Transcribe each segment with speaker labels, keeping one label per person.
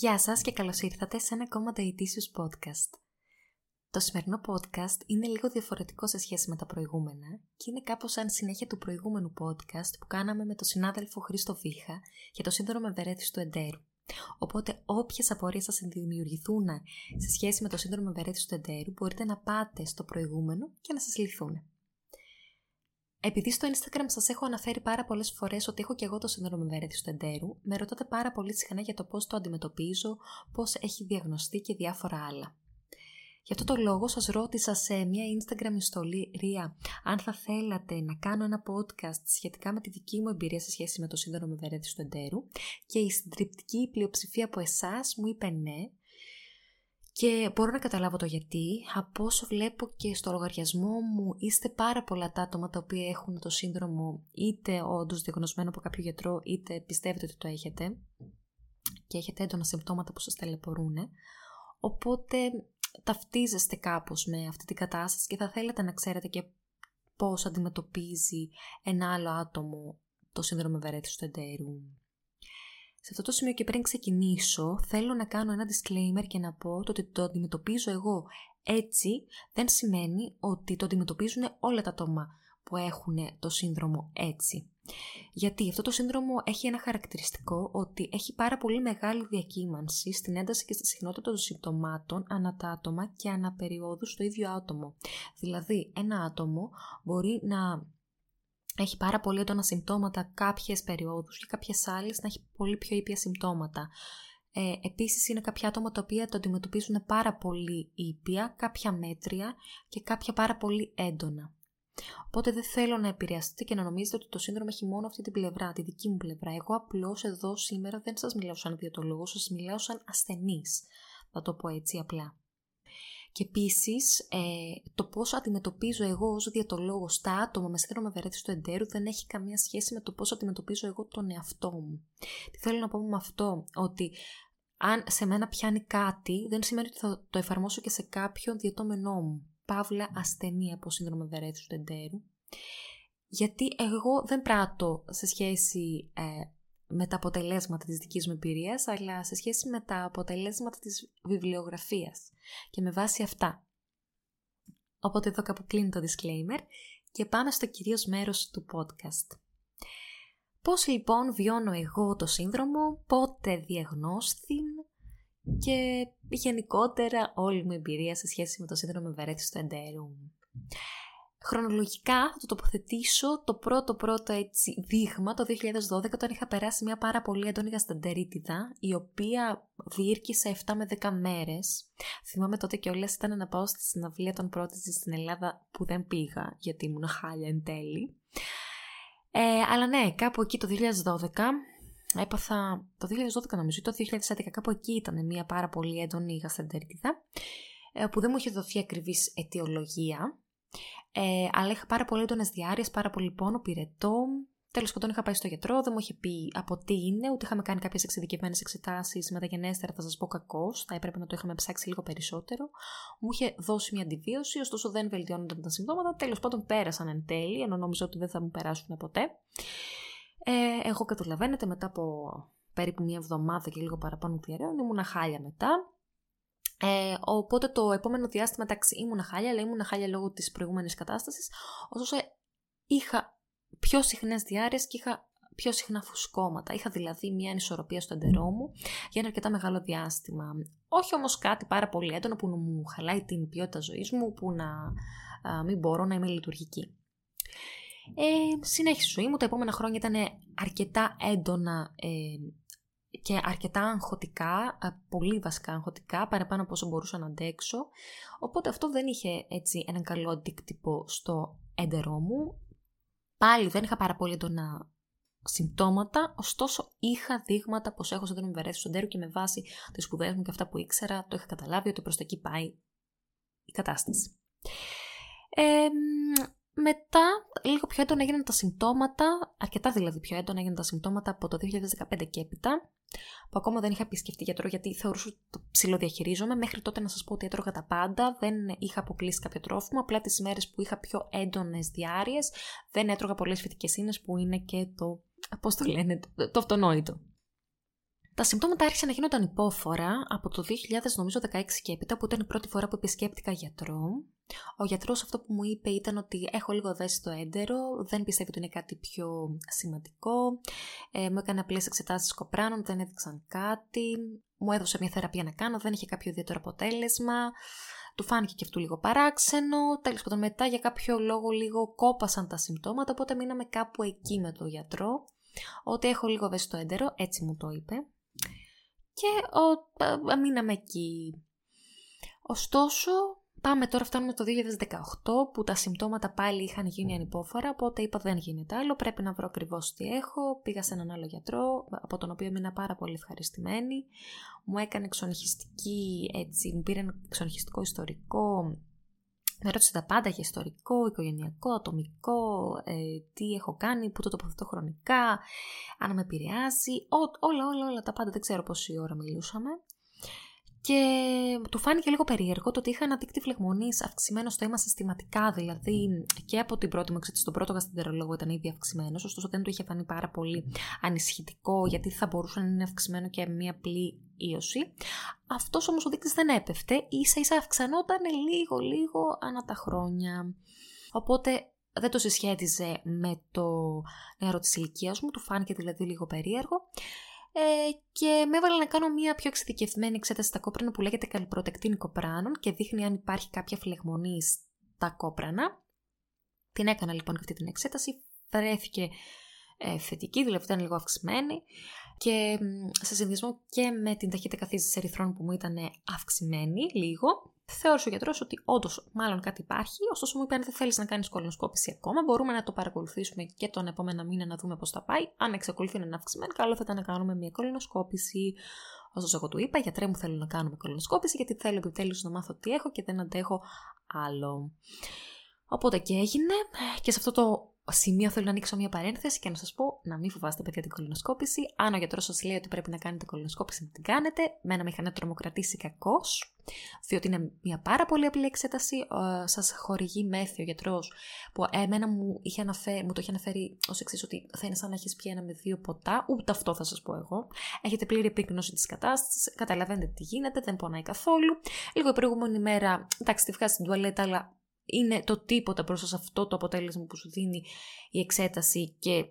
Speaker 1: Γεια σας και καλώς ήρθατε σε ένα ακόμα Dietitious Podcast. Το σημερινό podcast είναι λίγο διαφορετικό σε σχέση με τα προηγούμενα και είναι κάπως σαν συνέχεια του προηγούμενου podcast που κάναμε με τον συνάδελφο Χρήστο Βίχα για το σύνδρομο ευερέθησης του εντέρου. Οπότε όποιες απορίες σας δημιουργηθούν σε σχέση με το σύνδρομο ευερέθησης του εντέρου μπορείτε να πάτε στο προηγούμενο και να σας λυθούν. Επειδή στο Instagram σας έχω αναφέρει πάρα πολλές φορές ότι έχω και εγώ το σύνδρομο ευέρεθης του εντέρου, με ρωτάτε πάρα πολύ συχνά για το πώς το αντιμετωπίζω, πώς έχει διαγνωστεί και διάφορα άλλα. Γι' αυτό το λόγο σας ρώτησα σε μια Instagram ιστορία αν θα θέλατε να κάνω ένα podcast σχετικά με τη δική μου εμπειρία σε σχέση με το σύνδρομο ευερέθης του εντέρου και η συντριπτική πλειοψηφία από εσάς μου είπε ναι και μπορώ να καταλάβω το γιατί. Από όσο βλέπω και στο λογαριασμό μου είστε πάρα πολλά τα άτομα τα οποία έχουν το σύνδρομο είτε όντως διαγνωσμένο από κάποιο γιατρό είτε πιστεύετε ότι το έχετε και έχετε έντονα συμπτώματα που σας ταλαιπωρούν. Οπότε ταυτίζεστε κάπως με αυτή την κατάσταση και θα θέλετε να ξέρετε και πώς αντιμετωπίζει ένα άλλο άτομο το σύνδρομο ευερέθησης του εντέρου. Σε αυτό το σημείο και πριν ξεκινήσω, θέλω να κάνω ένα disclaimer και να πω ότι το αντιμετωπίζω εγώ έτσι δεν σημαίνει ότι το αντιμετωπίζουν όλα τα άτομα που έχουν το σύνδρομο έτσι. Γιατί αυτό το σύνδρομο έχει ένα χαρακτηριστικό ότι έχει πάρα πολύ μεγάλη διακύμανση στην ένταση και στη συχνότητα των συμπτωμάτων ανά τα άτομα και ανά περιόδους στο ίδιο άτομο. Δηλαδή, ένα άτομο μπορεί να έχει πάρα πολύ έντονα συμπτώματα κάποιες περιόδους και κάποιες άλλες να έχει πολύ πιο ήπια συμπτώματα. Ε, επίσης είναι κάποια άτομα τα οποία το αντιμετωπίζουν πάρα πολύ ήπια, κάποια μέτρια και κάποια πάρα πολύ έντονα. Οπότε δεν θέλω να επηρεαστείτε και να νομίζετε ότι το σύνδρομο έχει μόνο αυτή την πλευρά, τη δική μου πλευρά. Εγώ απλώς εδώ σήμερα δεν σας μιλάω σαν διατολόγο, σας μιλάω σαν ασθενής. Θα το πω έτσι απλά. Και επίσης, ε, το πώ αντιμετωπίζω εγώ ως διατολόγο τα άτομα με σύνδρομο ευερέθηση του εντέρου δεν έχει καμία σχέση με το πώ αντιμετωπίζω εγώ τον εαυτό μου. Τι θέλω να πω με αυτό, ότι αν σε μένα πιάνει κάτι, δεν σημαίνει ότι θα το εφαρμόσω και σε κάποιον διατόμενό μου. Παύλα ασθενή από σύνδρομο ευερέθηση του εντέρου. Γιατί εγώ δεν πράττω σε σχέση ε, με τα αποτελέσματα της δικής μου εμπειρίας, αλλά σε σχέση με τα αποτελέσματα της βιβλιογραφίας και με βάση αυτά. Οπότε εδώ κάπου κλείνει το disclaimer και πάμε στο κυρίως μέρος του podcast. Πώς λοιπόν βιώνω εγώ το σύνδρομο, πότε διαγνώστην και γενικότερα όλη μου εμπειρία σε σχέση με το σύνδρομο ευερέθησης του εντέρου. Χρονολογικά θα το τοποθετήσω το πρώτο πρώτο έτσι δείγμα το 2012 όταν είχα περάσει μια πάρα πολύ έντονη γασταντερίτιδα η οποία διήρκησε 7 με 10 μέρες. Θυμάμαι τότε και όλες ήταν να πάω στη συναυλία των πρότεσης στην Ελλάδα που δεν πήγα γιατί ήμουν χάλια εν τέλει. Ε, αλλά ναι, κάπου εκεί το 2012 έπαθα, το 2012 νομίζω, το 2011 κάπου εκεί ήταν μια πάρα πολύ έντονη γασταντερίτιδα ε, που δεν μου είχε δοθεί ακριβής αιτιολογία ε, αλλά είχα πάρα πολύ έντονες διάρκειες, πάρα πολύ πόνο, πυρετό. Τέλος πάντων, είχα πάει στο γιατρό, δεν μου είχε πει από τι είναι, ούτε είχαμε κάνει κάποιες εξειδικευμένες εξετάσεις μεταγενέστερα, θα σας πω κακώς. Θα έπρεπε να το είχαμε ψάξει λίγο περισσότερο. Μου είχε δώσει μια αντιβίωση, ωστόσο δεν βελτιώνονταν τα συμπτώματα. Τέλος πάντων, πέρασαν εν τέλει, ενώ νόμιζα ότι δεν θα μου περάσουν ποτέ. Ε, εγώ καταλαβαίνετε, μετά από περίπου μια εβδομάδα και λίγο παραπάνω διαρρέων, ήμουν χάλια μετά. Ε, οπότε το επόμενο διάστημα, εντάξει, ήμουν χάλια, αλλά ήμουν χάλια λόγω της προηγούμενης κατάστασης. Ωστόσο, είχα πιο συχνές διάρρειες και είχα πιο συχνά φουσκώματα. Είχα δηλαδή μια ανισορροπία στο εντερό μου για ένα αρκετά μεγάλο διάστημα. Όχι όμως κάτι πάρα πολύ έντονο που μου χαλάει την ποιότητα ζωής μου, που να α, μην μπορώ να είμαι λειτουργική. Ε, συνέχισε η ζωή μου, τα επόμενα χρόνια ήταν αρκετά έντονα ε, και αρκετά αγχωτικά, πολύ βασικά αγχωτικά, παραπάνω από όσο μπορούσα να αντέξω. Οπότε αυτό δεν είχε έτσι έναν καλό αντίκτυπο στο έντερό μου. Πάλι δεν είχα πάρα πολύ έντονα συμπτώματα, ωστόσο είχα δείγματα πως έχω σύνδρομο βερέθου εντέρου και με βάση τις σπουδές μου και αυτά που ήξερα το είχα καταλάβει ότι προς το εκεί πάει η κατάσταση. Ε, μετά, λίγο πιο έντονα έγιναν τα συμπτώματα, αρκετά δηλαδή πιο έντονα έγιναν τα συμπτώματα από το 2015 και έπειτα, που ακόμα δεν είχα επισκεφτεί γιατρό γιατί θεωρούσα ότι το ψηλοδιαχειρίζομαι. Μέχρι τότε να σας πω ότι έτρωγα τα πάντα, δεν είχα αποκλείσει κάποιο τρόφιμο. Απλά τις ημέρε που είχα πιο έντονες διάρειε δεν έτρωγα πολλές φυτικές ίνες που είναι και το. Πώς το λένε, το, το αυτονόητο. Τα συμπτώματα άρχισαν να γίνονταν υπόφορα από το 2016 και έπειτα, που ήταν η πρώτη φορά που επισκέπτηκα γιατρό. Ο γιατρός αυτό που μου είπε ήταν ότι έχω λίγο στο έντερο, δεν πιστεύει ότι είναι κάτι πιο σημαντικό. Ε, μου έκανε απλές εξετάσεις κοπράνων, δεν έδειξαν κάτι. Μου έδωσε μια θεραπεία να κάνω, δεν είχε κάποιο ιδιαίτερο αποτέλεσμα. Του φάνηκε και αυτού λίγο παράξενο. Τέλος πάντων, μετά για κάποιο λόγο λίγο κόπασαν τα συμπτώματα, οπότε μείναμε κάπου εκεί με τον γιατρό. Ότι έχω λίγο στο έντερο, έτσι μου το είπε και ο, μείναμε εκεί. Ωστόσο, πάμε τώρα, φτάνουμε το 2018 που τα συμπτώματα πάλι είχαν γίνει ανυπόφορα, οπότε είπα δεν γίνεται άλλο, πρέπει να βρω ακριβώς τι έχω. Πήγα σε έναν άλλο γιατρό, από τον οποίο ήμουν πάρα πολύ ευχαριστημένη. Μου έκανε εξονυχιστική, έτσι, μου πήρε ένα εξονυχιστικό ιστορικό με ρώτησε τα πάντα για ιστορικό, οικογενειακό, ατομικό, ε, τι έχω κάνει, πού το τοποθετώ χρονικά, αν με επηρεάζει, όλα, όλα, όλα τα πάντα, δεν ξέρω πόση ώρα μιλούσαμε. Και του φάνηκε λίγο περίεργο το ότι είχα ένα δίκτυο φλεγμονής αυξημένο στο αίμα συστηματικά, δηλαδή και από την πρώτη μου εξέταση στον πρώτο γαστεντερολόγο ήταν ήδη αυξημένος, ωστόσο δεν του είχε φανεί πάρα πολύ ανησυχητικό, γιατί θα μπορούσε να είναι αυξημένο και μια απλή ίωση. Αυτός όμως ο δείκτης δεν έπεφτε, ίσα ίσα αυξανόταν λίγο λίγο ανά τα χρόνια. Οπότε δεν το συσχέτιζε με το νερό της ηλικίας μου, του φάνηκε δηλαδή λίγο περίεργο ε, και με έβαλε να κάνω μια πιο εξειδικευμένη εξέταση στα κόπρανα που λέγεται καλυπροτεκτίνη κοπράνων και δείχνει αν υπάρχει κάποια φλεγμονή στα κόπρανα. Την έκανα λοιπόν αυτή την εξέταση, βρέθηκε ε, θετική, δηλαδή ήταν λίγο αυξημένη και σε συνδυασμό και με την ταχύτητα καθίζησης ερυθρών που μου ήταν αυξημένη λίγο, θεώρησε ο γιατρός ότι όντως μάλλον κάτι υπάρχει, ωστόσο μου είπε αν δεν θέλεις να κάνεις κολονοσκόπηση ακόμα, μπορούμε να το παρακολουθήσουμε και τον επόμενο μήνα να δούμε πώς θα πάει. Αν εξακολουθεί να είναι αυξημένο, καλό θα ήταν να κάνουμε μια κολονοσκόπηση. Ωστόσο, εγώ του είπα, γιατρέ μου θέλω να κάνουμε κολονοσκόπηση, γιατί θέλω επιτέλους να μάθω τι έχω και δεν αντέχω άλλο. Οπότε και έγινε και σε αυτό το σημείο θέλω να ανοίξω μια παρένθεση και να σας πω να μην φοβάστε παιδιά την κολονοσκόπηση. Αν ο γιατρός σας λέει ότι πρέπει να κάνετε κολονοσκόπηση, να την κάνετε. Μένα με είχαν τρομοκρατήσει κακώς, διότι είναι μια πάρα πολύ απλή εξέταση. Σας χορηγεί μέθη ο γιατρός, που εμένα μου, είχε αναφέρει, μου το είχε αναφέρει ως εξής ότι θα είναι σαν να έχεις πιει ένα με δύο ποτά. Ούτε αυτό θα σας πω εγώ. Έχετε πλήρη επίγνωση της κατάστασης, καταλαβαίνετε τι γίνεται, δεν πονάει καθόλου. Λίγο η προηγούμενη μέρα, εντάξει, τη βγάζει στην τουαλέτα, αλλά είναι το τίποτα προς σε αυτό το αποτέλεσμα που σου δίνει η εξέταση και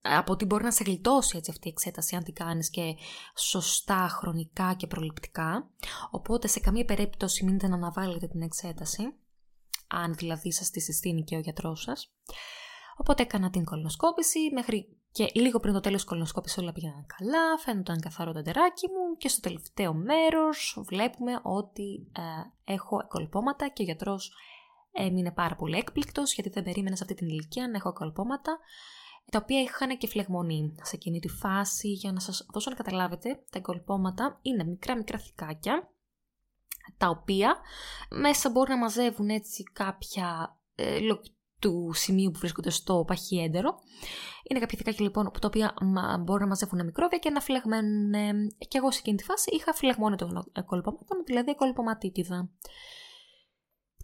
Speaker 1: από ότι μπορεί να σε γλιτώσει έτσι αυτή η εξέταση αν την κάνεις και σωστά χρονικά και προληπτικά. Οπότε σε καμία περίπτωση μην να αναβάλλετε την εξέταση, αν δηλαδή σας τη συστήνει και ο γιατρός σας. Οπότε έκανα την κολονοσκόπηση μέχρι και λίγο πριν το τέλος της κολονοσκόπησης όλα πήγαιναν καλά, φαίνονταν καθαρό το εντεράκι μου και στο τελευταίο μέρος βλέπουμε ότι ε, έχω κολπώματα και ο γιατρός έμεινε πάρα πολύ έκπληκτος γιατί δεν περίμενες σε αυτή την ηλικία να έχω κολπώματα τα οποία είχαν και φλεγμονή σε εκείνη τη φάση. Για να σας δώσω να καταλάβετε, τα κολπώματα είναι μικρά μικρά θικάκια, τα οποία μέσα μπορούν να μαζεύουν έτσι κάποια ε, του σημείου που βρίσκονται στο παχιέντερο. Είναι κάποια θικάκια λοιπόν τα οποία μπορούν να μαζεύουν μικρόβια και να φλεγμένουν. Και εγώ σε εκείνη τη φάση είχα φλεγμόνι των κολπωμάτων, δηλαδή κολπωματίτιδα.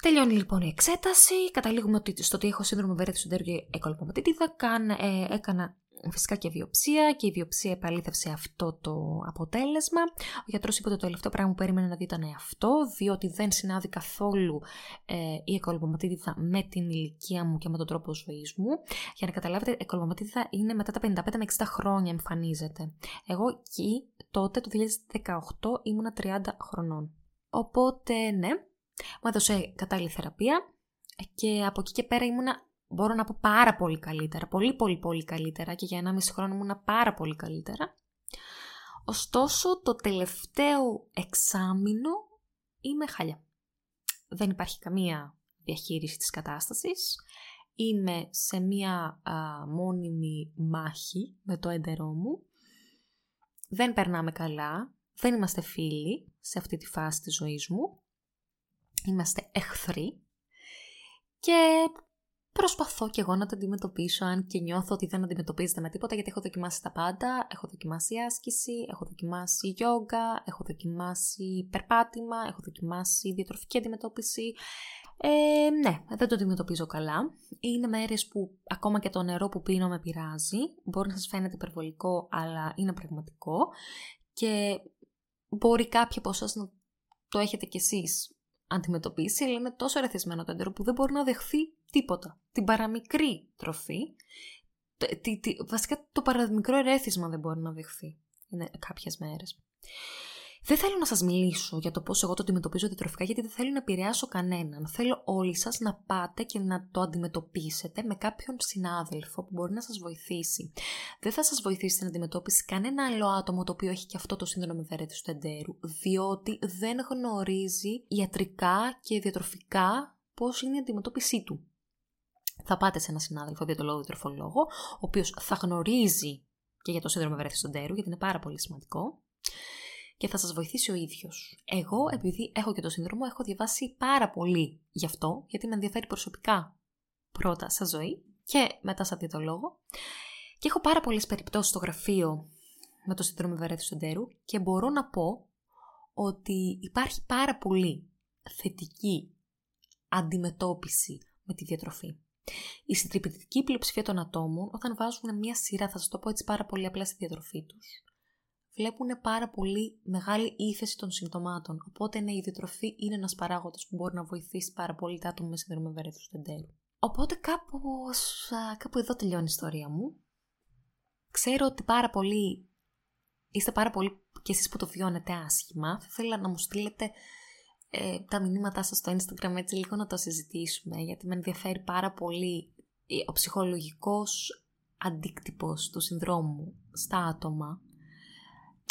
Speaker 1: Τελειώνει λοιπόν η εξέταση. Καταλήγουμε ότι, στο ότι έχω σύνδρομο βέρεια του και εκολπωματίτιδα. Ε, έκανα φυσικά και βιοψία και η βιοψία επαλήθευσε αυτό το αποτέλεσμα. Ο γιατρός είπε ότι το τελευταίο πράγμα που περίμενε να δει ήταν αυτό, διότι δεν συνάδει καθόλου ε, η εκολμωματίδα με την ηλικία μου και με τον τρόπο ζωής μου. Για να καταλάβετε, η εκολμωματίδα είναι μετά τα 55 με 60 χρόνια εμφανίζεται. Εγώ εκεί τότε το 2018 ήμουνα 30 χρονών. Οπότε ναι, μου έδωσε κατάλληλη θεραπεία και από εκεί και πέρα ήμουνα μπορώ να πω πάρα πολύ καλύτερα, πολύ πολύ πολύ καλύτερα και για ένα μισή χρόνο ήμουν πάρα πολύ καλύτερα. Ωστόσο το τελευταίο εξάμηνο είμαι χαλιά. Δεν υπάρχει καμία διαχείριση της κατάστασης. Είμαι σε μία μόνιμη μάχη με το έντερό μου. Δεν περνάμε καλά. Δεν είμαστε φίλοι σε αυτή τη φάση της ζωής μου. Είμαστε εχθροί. Και προσπαθώ και εγώ να το αντιμετωπίσω, αν και νιώθω ότι δεν αντιμετωπίζεται με τίποτα, γιατί έχω δοκιμάσει τα πάντα. Έχω δοκιμάσει άσκηση, έχω δοκιμάσει γιόγκα, έχω δοκιμάσει περπάτημα, έχω δοκιμάσει διατροφική αντιμετώπιση. Ε, ναι, δεν το αντιμετωπίζω καλά. Είναι μέρες που ακόμα και το νερό που πίνω με πειράζει. Μπορεί να σας φαίνεται υπερβολικό, αλλά είναι πραγματικό. Και μπορεί κάποιοι από εσάς να το έχετε κι εσείς αντιμετωπίσει, αλλά είναι τόσο ερεθισμένο το έντερο που δεν μπορεί να δεχθεί τίποτα. Την παραμικρή τροφή, τη, τη, βασικά το παραμικρό ερέθισμα δεν μπορεί να δεχθεί. Είναι κάποιες μέρες. Δεν θέλω να σας μιλήσω για το πώς εγώ το αντιμετωπίζω διατροφικά γιατί δεν θέλω να επηρεάσω κανέναν. Θέλω όλοι σας να πάτε και να το αντιμετωπίσετε με κάποιον συνάδελφο που μπορεί να σας βοηθήσει. Δεν θα σας βοηθήσει στην αντιμετώπιση κανένα άλλο άτομο το οποίο έχει και αυτό το σύνδρομο ευέρετης του εντέρου, διότι δεν γνωρίζει ιατρικά και διατροφικά πώς είναι η αντιμετώπιση του. Θα πάτε σε ένα συνάδελφο διατολόγο διατροφολόγο, ο οποίος θα γνωρίζει και για το σύνδρομο ευέρετης του εντέρου, γιατί είναι πάρα πολύ σημαντικό και θα σας βοηθήσει ο ίδιος. Εγώ, επειδή έχω και το σύνδρομο, έχω διαβάσει πάρα πολύ γι' αυτό, γιατί με ενδιαφέρει προσωπικά πρώτα σαν ζωή και μετά σαν διαιτολόγο. Και έχω πάρα πολλές περιπτώσεις στο γραφείο με το σύνδρομο ευερέθου εντέρου και μπορώ να πω ότι υπάρχει πάρα πολύ θετική αντιμετώπιση με τη διατροφή. Η συντριπτική πλειοψηφία των ατόμων, όταν βάζουν μια σειρά, θα σας το πω έτσι πάρα πολύ απλά στη διατροφή τους, βλέπουν πάρα πολύ μεγάλη ύφεση των συμπτωμάτων. Οπότε ναι, η διατροφή είναι ένας παράγοντας που μπορεί να βοηθήσει πάρα πολύ τα άτομα με σύνδρομο ευερέθους του εντέρου. Οπότε κάπως, κάπου εδώ τελειώνει η ιστορία μου. Ξέρω ότι πάρα πολύ, είστε πάρα πολύ και εσείς που το βιώνετε άσχημα. Θα ήθελα να μου στείλετε ε, τα μηνύματά σας στο Instagram έτσι λίγο να το συζητήσουμε γιατί με ενδιαφέρει πάρα πολύ ο ψυχολογικός αντίκτυπος του συνδρόμου στα άτομα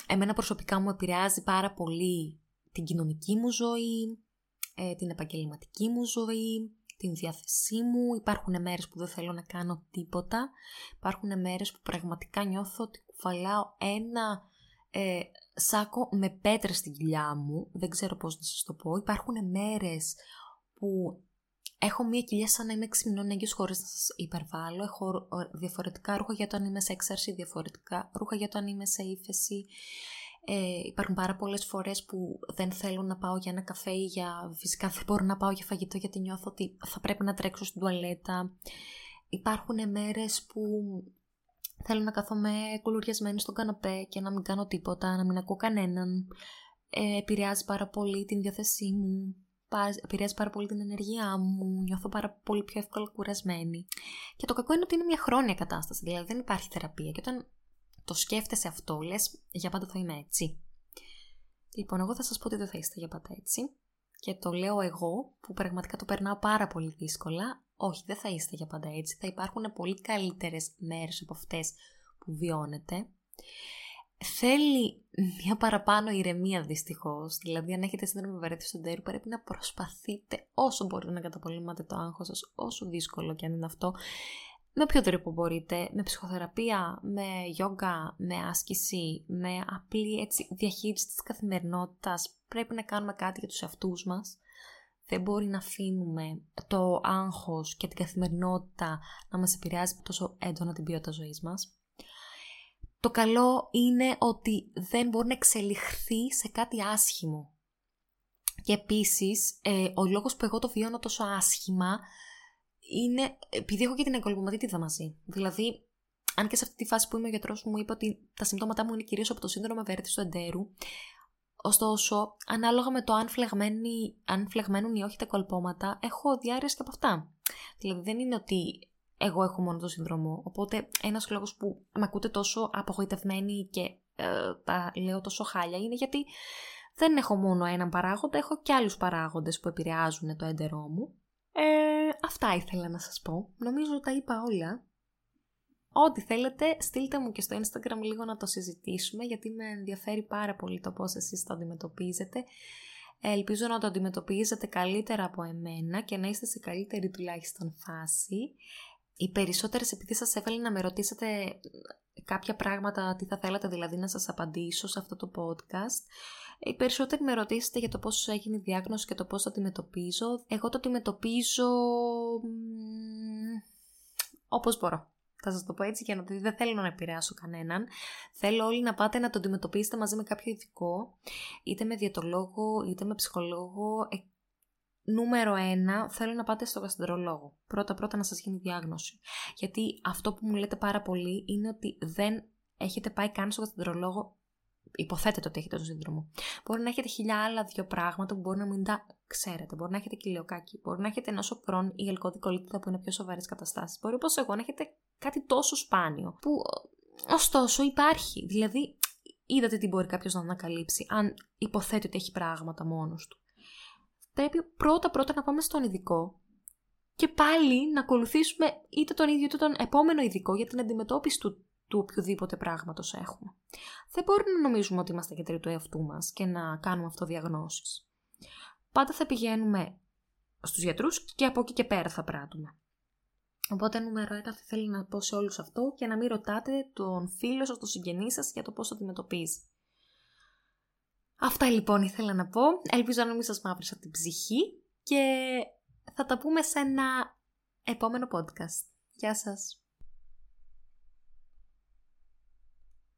Speaker 1: εμένα προσωπικά μου επηρεάζει πάρα πολύ την κοινωνική μου ζωή, ε, την επαγγελματική μου ζωή, την διάθεσή μου. Υπάρχουν μέρες που δεν θέλω να κάνω τίποτα. Υπάρχουν μέρες που πραγματικά νιώθω ότι κουβαλάω ένα ε, σάκο με πέτρες στην κοιλιά μου. Δεν ξέρω πώς να σας το πω. Υπάρχουν μέρες που έχω μία κοιλιά σαν να είμαι 6 μηνών έγκυος χωρίς να σας υπερβάλλω. Έχω διαφορετικά ρούχα για το αν είμαι σε έξαρση, διαφορετικά ρούχα για το αν είμαι σε ύφεση. Ε, υπάρχουν πάρα πολλές φορές που δεν θέλω να πάω για ένα καφέ ή για... Φυσικά δεν μπορώ να πάω για φαγητό γιατί νιώθω ότι θα πρέπει να τρέξω στην τουαλέτα. Υπάρχουν μέρες που θέλω να καθόμαι κουλουριασμένη στον καναπέ και να μην κάνω τίποτα, να μην ακούω κανέναν. Ε, επηρεάζει πάρα πολύ την διάθεσή μου επηρεάζει πάρα πολύ την ενεργειά μου, νιώθω πάρα πολύ πιο εύκολα κουρασμένη. Και το κακό είναι ότι είναι μια χρόνια κατάσταση, δηλαδή δεν υπάρχει θεραπεία. Και όταν το σκέφτεσαι αυτό, λες για πάντα θα είμαι έτσι. Λοιπόν, εγώ θα σας πω ότι δεν θα είστε για πάντα έτσι. Και το λέω εγώ, που πραγματικά το περνάω πάρα πολύ δύσκολα. Όχι, δεν θα είστε για πάντα έτσι. Θα υπάρχουν πολύ καλύτερες μέρες από αυτές που βιώνετε θέλει μια παραπάνω ηρεμία δυστυχώς. Δηλαδή, αν έχετε σύνδρομο βαρέτη στον τέρου, πρέπει να προσπαθείτε όσο μπορείτε να καταπολεμάτε το άγχος σας, όσο δύσκολο και αν είναι αυτό, με ποιο τρόπο μπορείτε, με ψυχοθεραπεία, με γιόγκα, με άσκηση, με απλή έτσι, διαχείριση της καθημερινότητας. Πρέπει να κάνουμε κάτι για τους εαυτούς μας. Δεν μπορεί να αφήνουμε το άγχος και την καθημερινότητα να μας επηρεάζει τόσο έντονα την ποιότητα ζωής μας. Το καλό είναι ότι δεν μπορεί να εξελιχθεί σε κάτι άσχημο. Και επίσης, ε, ο λόγος που εγώ το βιώνω τόσο άσχημα είναι επειδή έχω και την εγκολπωματίτιδα μαζί. Δηλαδή, αν και σε αυτή τη φάση που είμαι ο γιατρός μου είπε ότι τα συμπτώματά μου είναι κυρίως από το σύνδρομο ευέρθυνση του εντέρου. Ωστόσο, ανάλογα με το αν, αν φλεγμένουν ή όχι τα κολπώματα, έχω διάρκεια και από αυτά. Δηλαδή δεν είναι ότι εγώ έχω μόνο το σύνδρομο. Οπότε ένας λόγος που με ακούτε τόσο απογοητευμένη και ε, τα λέω τόσο χάλια είναι γιατί δεν έχω μόνο έναν παράγοντα, έχω και άλλους παράγοντες που επηρεάζουν το έντερό μου. Ε, αυτά ήθελα να σας πω. Νομίζω τα είπα όλα. Ό,τι θέλετε, στείλτε μου και στο Instagram λίγο να το συζητήσουμε, γιατί με ενδιαφέρει πάρα πολύ το πώς εσείς το αντιμετωπίζετε. Ελπίζω να το αντιμετωπίζετε καλύτερα από εμένα και να είστε σε καλύτερη τουλάχιστον φάση. Οι περισσότερες, επειδή σας έβαλε να με ρωτήσετε κάποια πράγματα, τι θα θέλατε δηλαδή να σας απαντήσω σε αυτό το podcast, οι περισσότεροι με ρωτήσετε για το πώς έγινε η διάγνωση και το πώς το αντιμετωπίζω. Εγώ το αντιμετωπίζω όπως μπορώ. Θα σας το πω έτσι για να δεν θέλω να επηρεάσω κανέναν. Θέλω όλοι να πάτε να το αντιμετωπίσετε μαζί με κάποιο ειδικό, είτε με διατολόγο, είτε με ψυχολόγο. Ε, νούμερο ένα, θέλω να πάτε στο γαστρολόγο. Πρώτα-πρώτα να σας γίνει διάγνωση. Γιατί αυτό που μου λέτε πάρα πολύ είναι ότι δεν έχετε πάει καν στο γαστρολόγο υποθέτετε ότι έχετε το σύνδρομο. Μπορεί να έχετε χιλιά άλλα δύο πράγματα που μπορεί να μην τα ξέρετε. Μπορεί να έχετε κοιλιοκάκι, μπορεί να έχετε νόσο ή γελκό δικολίτιδα που είναι πιο σοβαρές καταστάσεις. Μπορεί όπως εγώ να έχετε κάτι τόσο σπάνιο που ωστόσο υπάρχει. Δηλαδή, είδατε τι μπορεί κάποιος να ανακαλύψει, αν υποθέτει ότι έχει πράγματα μόνος του. Πρέπει πρώτα-πρώτα να πάμε στον ειδικό και πάλι να ακολουθήσουμε είτε τον ίδιο είτε τον επόμενο ειδικό για την αντιμετώπιση του του οποιοδήποτε πράγματος έχουμε. Δεν μπορούμε να νομίζουμε ότι είμαστε γιατροί του εαυτού μας και να κάνουμε αυτοδιαγνώσεις. Πάντα θα πηγαίνουμε στους γιατρούς και από εκεί και πέρα θα πράττουμε. Οπότε νούμερο ένα θα θέλει να πω σε όλους αυτό και να μην ρωτάτε τον φίλο σας, τον συγγενή σας για το πώς το αντιμετωπίζει. Αυτά λοιπόν ήθελα να πω. Ελπίζω να μην σας μαύρισα την ψυχή και θα τα πούμε σε ένα επόμενο podcast. Γεια σας!